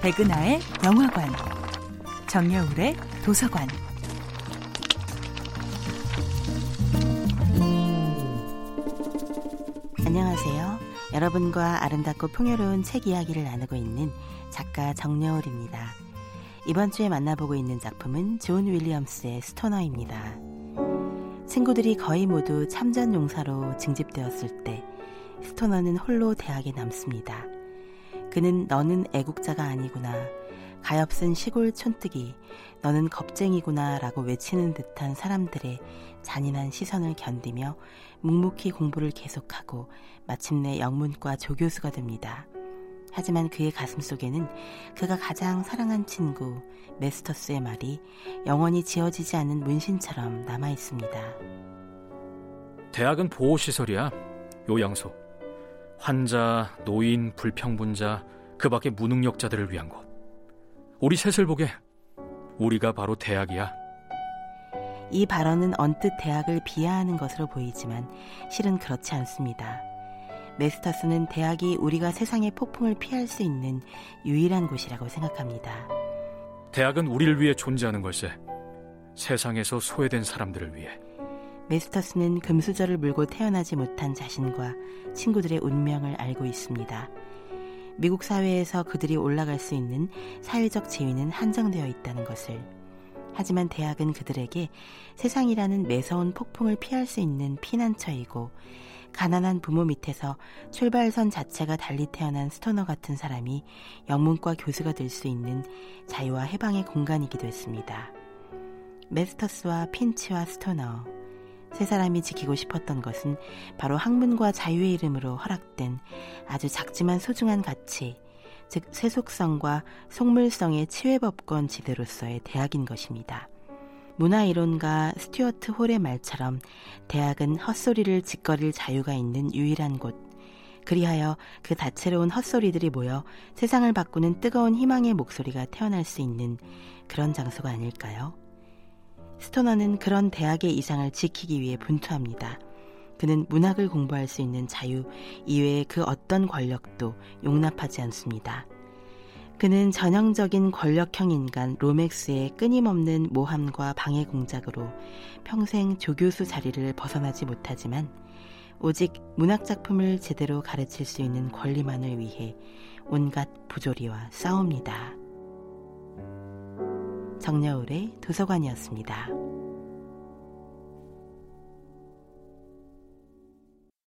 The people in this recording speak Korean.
백은하의 영화관, 정여울의 도서관. 안녕하세요. 여러분과 아름답고 풍요로운 책 이야기를 나누고 있는 작가 정여울입니다. 이번 주에 만나보고 있는 작품은 존 윌리엄스의 스토너입니다. 친구들이 거의 모두 참전 용사로 징집되었을 때 스토너는 홀로 대학에 남습니다. 그는 너는 애국자가 아니구나. 가엾은 시골 촌뜨기, 너는 겁쟁이구나 라고 외치는 듯한 사람들의 잔인한 시선을 견디며 묵묵히 공부를 계속하고 마침내 영문과 조교수가 됩니다. 하지만 그의 가슴 속에는 그가 가장 사랑한 친구 메스터스의 말이 영원히 지워지지 않은 문신처럼 남아 있습니다. 대학은 보호시설이야. 요양소. 환자, 노인, 불평분자, 그 밖에 무능력자들을 위한 곳. 우리 셋을 보게. 우리가 바로 대학이야. 이 발언은 언뜻 대학을 비하하는 것으로 보이지만 실은 그렇지 않습니다. 메스터스는 대학이 우리가 세상의 폭풍을 피할 수 있는 유일한 곳이라고 생각합니다. 대학은 우리를 위해 존재하는 것에 세상에서 소외된 사람들을 위해. 메스터스는 금수저를 물고 태어나지 못한 자신과 친구들의 운명을 알고 있습니다. 미국 사회에서 그들이 올라갈 수 있는 사회적 지위는 한정되어 있다는 것을. 하지만 대학은 그들에게 세상이라는 매서운 폭풍을 피할 수 있는 피난처이고 가난한 부모 밑에서 출발선 자체가 달리 태어난 스토너 같은 사람이 영문과 교수가 될 수 있는 자유와 해방의 공간이기도 했습니다. 메스터스와 핀치와 스토너 세 사람이 지키고 싶었던 것은 바로 학문과 자유의 이름으로 허락된 아주 작지만 소중한 가치, 즉 세속성과 속물성의 치외법권 지대로서의 대학인 것입니다. 문화이론가 스튜어트 홀의 말처럼 대학은 헛소리를 짓거릴 자유가 있는 유일한 곳. 그리하여 그 다채로운 헛소리들이 모여 세상을 바꾸는 뜨거운 희망의 목소리가 태어날 수 있는 그런 장소가 아닐까요? 스토너는 그런 대학의 이상을 지키기 위해 분투합니다. 그는 문학을 공부할 수 있는 자유 이외의 그 어떤 권력도 용납하지 않습니다. 그는 전형적인 권력형 인간 로맥스의 끊임없는 모함과 방해 공작으로 평생 조교수 자리를 벗어나지 못하지만 오직 문학 작품을 제대로 가르칠 수 있는 권리만을 위해 온갖 부조리와 싸웁니다. 정여울의 도서관이었습니다.